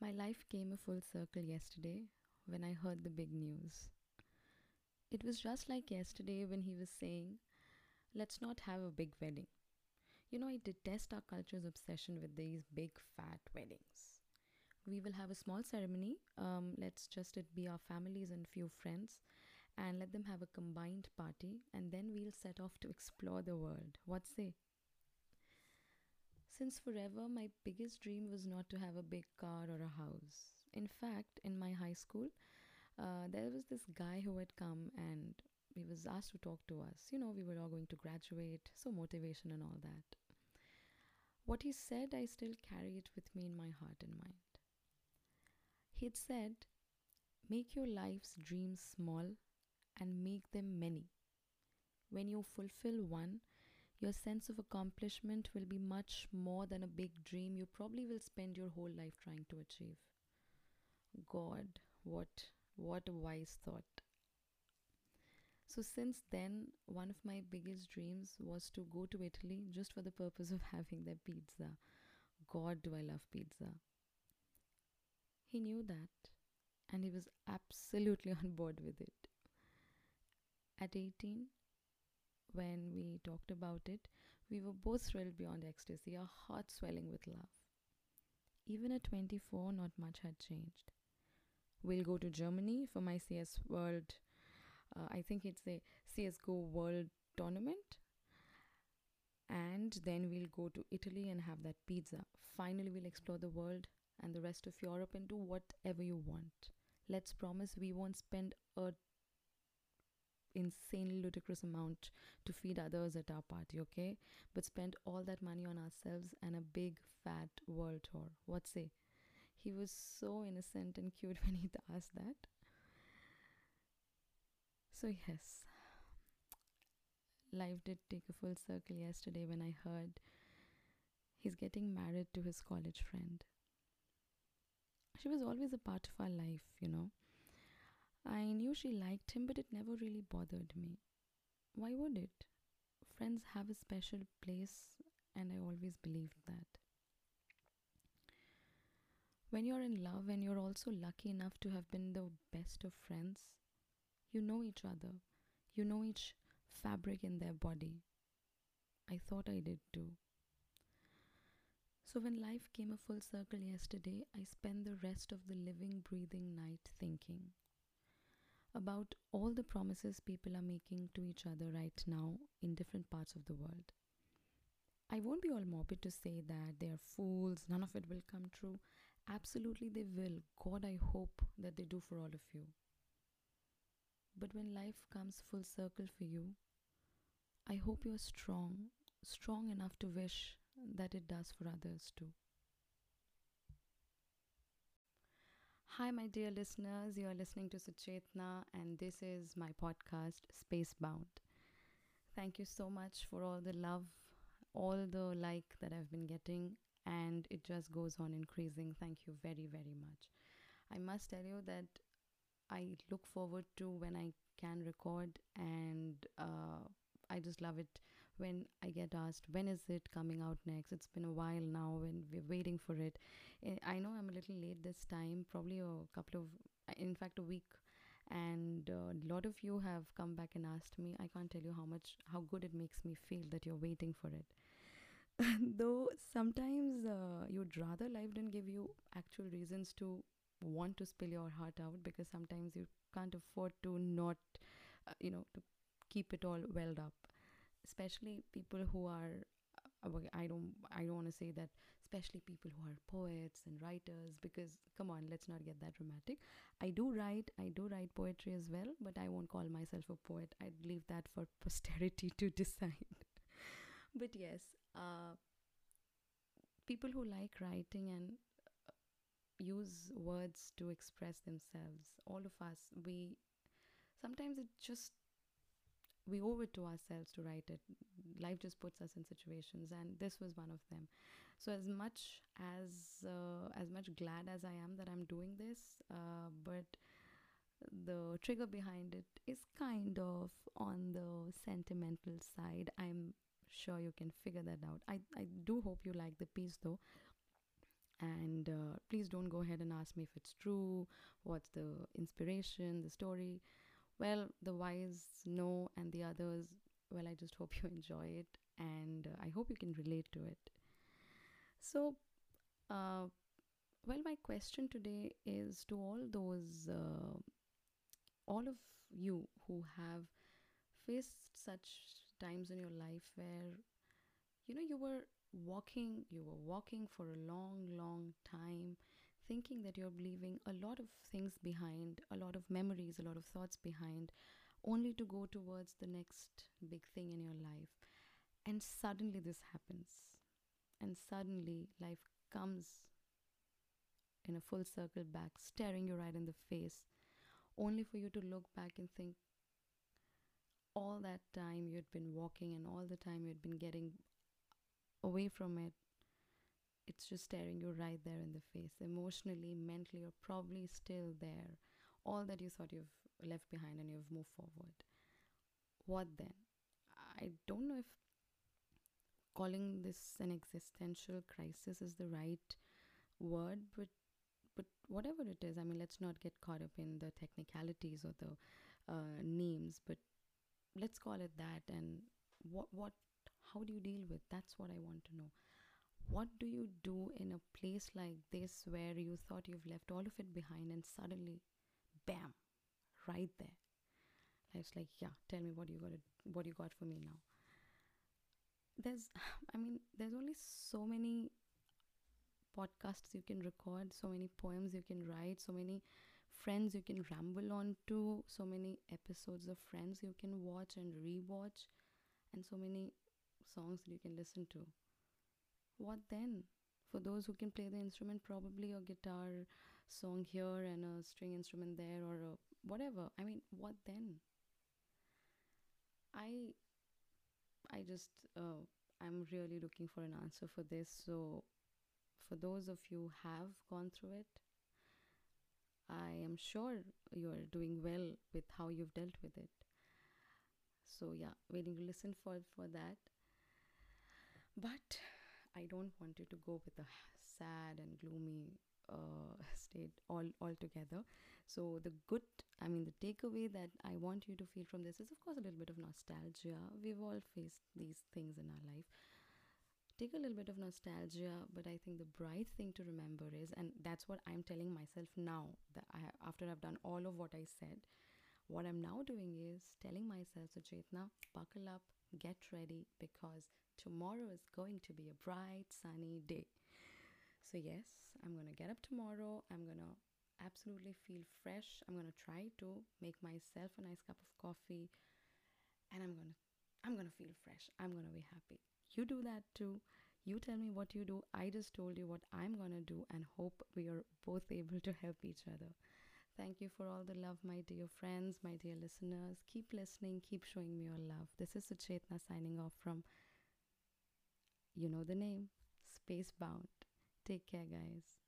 My life came a full circle yesterday when I heard the big news. It was just like yesterday when he was saying, Let's not have a big wedding. You know, I detest our culture's obsession with these big fat weddings. We will have a small ceremony. Um, let's just it be our families and few friends, and let them have a combined party, and then we'll set off to explore the world. What say? Since forever, my biggest dream was not to have a big car or a house. In fact, in my high school, uh, there was this guy who had come and he was asked to talk to us. You know, we were all going to graduate, so motivation and all that. What he said, I still carry it with me in my heart and mind. He'd said, Make your life's dreams small and make them many. When you fulfill one, your sense of accomplishment will be much more than a big dream you probably will spend your whole life trying to achieve. God, what what a wise thought. So since then, one of my biggest dreams was to go to Italy just for the purpose of having their pizza. God, do I love pizza. He knew that and he was absolutely on board with it. At 18, when we talked about it, we were both thrilled beyond ecstasy, our hearts swelling with love. Even at 24, not much had changed. We'll go to Germany for my CS World, uh, I think it's a CSGO World Tournament. And then we'll go to Italy and have that pizza. Finally, we'll explore the world and the rest of Europe and do whatever you want. Let's promise we won't spend a insanely ludicrous amount to feed others at our party, okay? But spend all that money on ourselves and a big fat world tour. What say? He was so innocent and cute when he asked that. So, yes, life did take a full circle yesterday when I heard he's getting married to his college friend. She was always a part of our life, you know. I knew she liked him, but it never really bothered me. Why would it? Friends have a special place, and I always believed that. When you're in love and you're also lucky enough to have been the best of friends, you know each other, you know each fabric in their body. I thought I did too. So, when life came a full circle yesterday, I spent the rest of the living, breathing night thinking about all the promises people are making to each other right now in different parts of the world. I won't be all morbid to say that they are fools, none of it will come true. Absolutely, they will. God, I hope that they do for all of you. But when life comes full circle for you, I hope you're strong, strong enough to wish that it does for others too. Hi, my dear listeners. You are listening to Suchetna, and this is my podcast, Spacebound. Thank you so much for all the love, all the like that I've been getting, and it just goes on increasing. Thank you very, very much. I must tell you that I look forward to when I can record and uh, I just love it when I get asked, when is it coming out next? It's been a while now and we're waiting for it. Eh, I know I'm a little late this time, probably a couple of, in fact, a week. And uh, a lot of you have come back and asked me. I can't tell you how much, how good it makes me feel that you're waiting for it. Though sometimes uh, you'd rather life didn't give you actual reasons to want to spill your heart out because sometimes you can't afford to not, uh, you know, to keep it all welled up especially people who are uh, I don't I don't want to say that especially people who are poets and writers because come on let's not get that dramatic. I do write I do write poetry as well but I won't call myself a poet. I'd leave that for posterity to decide. But yes uh, people who like writing and uh, use words to express themselves all of us we sometimes it just we owe it to ourselves to write it. Life just puts us in situations and this was one of them. So as much as uh, as much glad as i am that i'm doing this uh, but the trigger behind it is kind of on the sentimental side. I'm sure you can figure that out. I i do hope you like the piece though. And uh, please don't go ahead and ask me if it's true, what's the inspiration, the story. Well, the wise know, and the others, well, I just hope you enjoy it and uh, I hope you can relate to it. So, uh, well, my question today is to all those, uh, all of you who have faced such times in your life where, you know, you were walking, you were walking for a long, long time, thinking that you're leaving a lot of things behind, a lot of memories, a lot of thoughts behind, only to go towards the next big thing in your life. And suddenly this happens. And suddenly life comes in a full circle back, staring you right in the face, only for you to look back and think all that time you'd been walking and all the time you'd been getting away from it, it's just staring you right there in the face. Emotionally, mentally, you're probably still there. All that you thought you've left behind and you've moved forward. What then? I don't know if calling this an existential crisis is the right word, but but whatever it is, I mean, let's not get caught up in the technicalities or the uh, names, but let's call it that. And what what how do you deal with? That's what I want to know. What do you do in a place like this where you thought you've left all of it behind and suddenly, bam, right there. It's like, yeah, tell me what you got. What you got for me now? There's, I mean, there's only so many podcasts you can record, so many poems you can write, so many friends you can ramble on to, so many episodes of Friends you can watch and rewatch, and so many songs that you can listen to. What then? For those who can play the instrument, probably a guitar song here and a string instrument there, or a whatever. I mean, what then? I I just uh, I'm really looking for an answer for this. So for those of you have gone through it, I am sure you're doing well with how you've dealt with it. So yeah, waiting to listen for for that. But I don't want you to go with a sad and gloomy uh, state all altogether. So the good, I mean, the takeaway that I want you to feel from this is, of course, a little bit of nostalgia. We've all faced these things in our life. Take a little bit of nostalgia, but I think the bright thing to remember is, and that's what I'm telling myself now that I, after I've done all of what I said, what I'm now doing is telling myself, so Chetna, buckle up, get ready, because tomorrow is going to be a bright, sunny day. So, yes, I'm gonna get up tomorrow. I'm gonna absolutely feel fresh. I'm gonna try to make myself a nice cup of coffee and I'm gonna I'm gonna feel fresh. I'm gonna be happy. You do that too. You tell me what you do. I just told you what I'm gonna do and hope we are both able to help each other. Thank you for all the love, my dear friends, my dear listeners. Keep listening, keep showing me your love. This is Suchetna signing off from, you know the name, Spacebound. Take care, guys.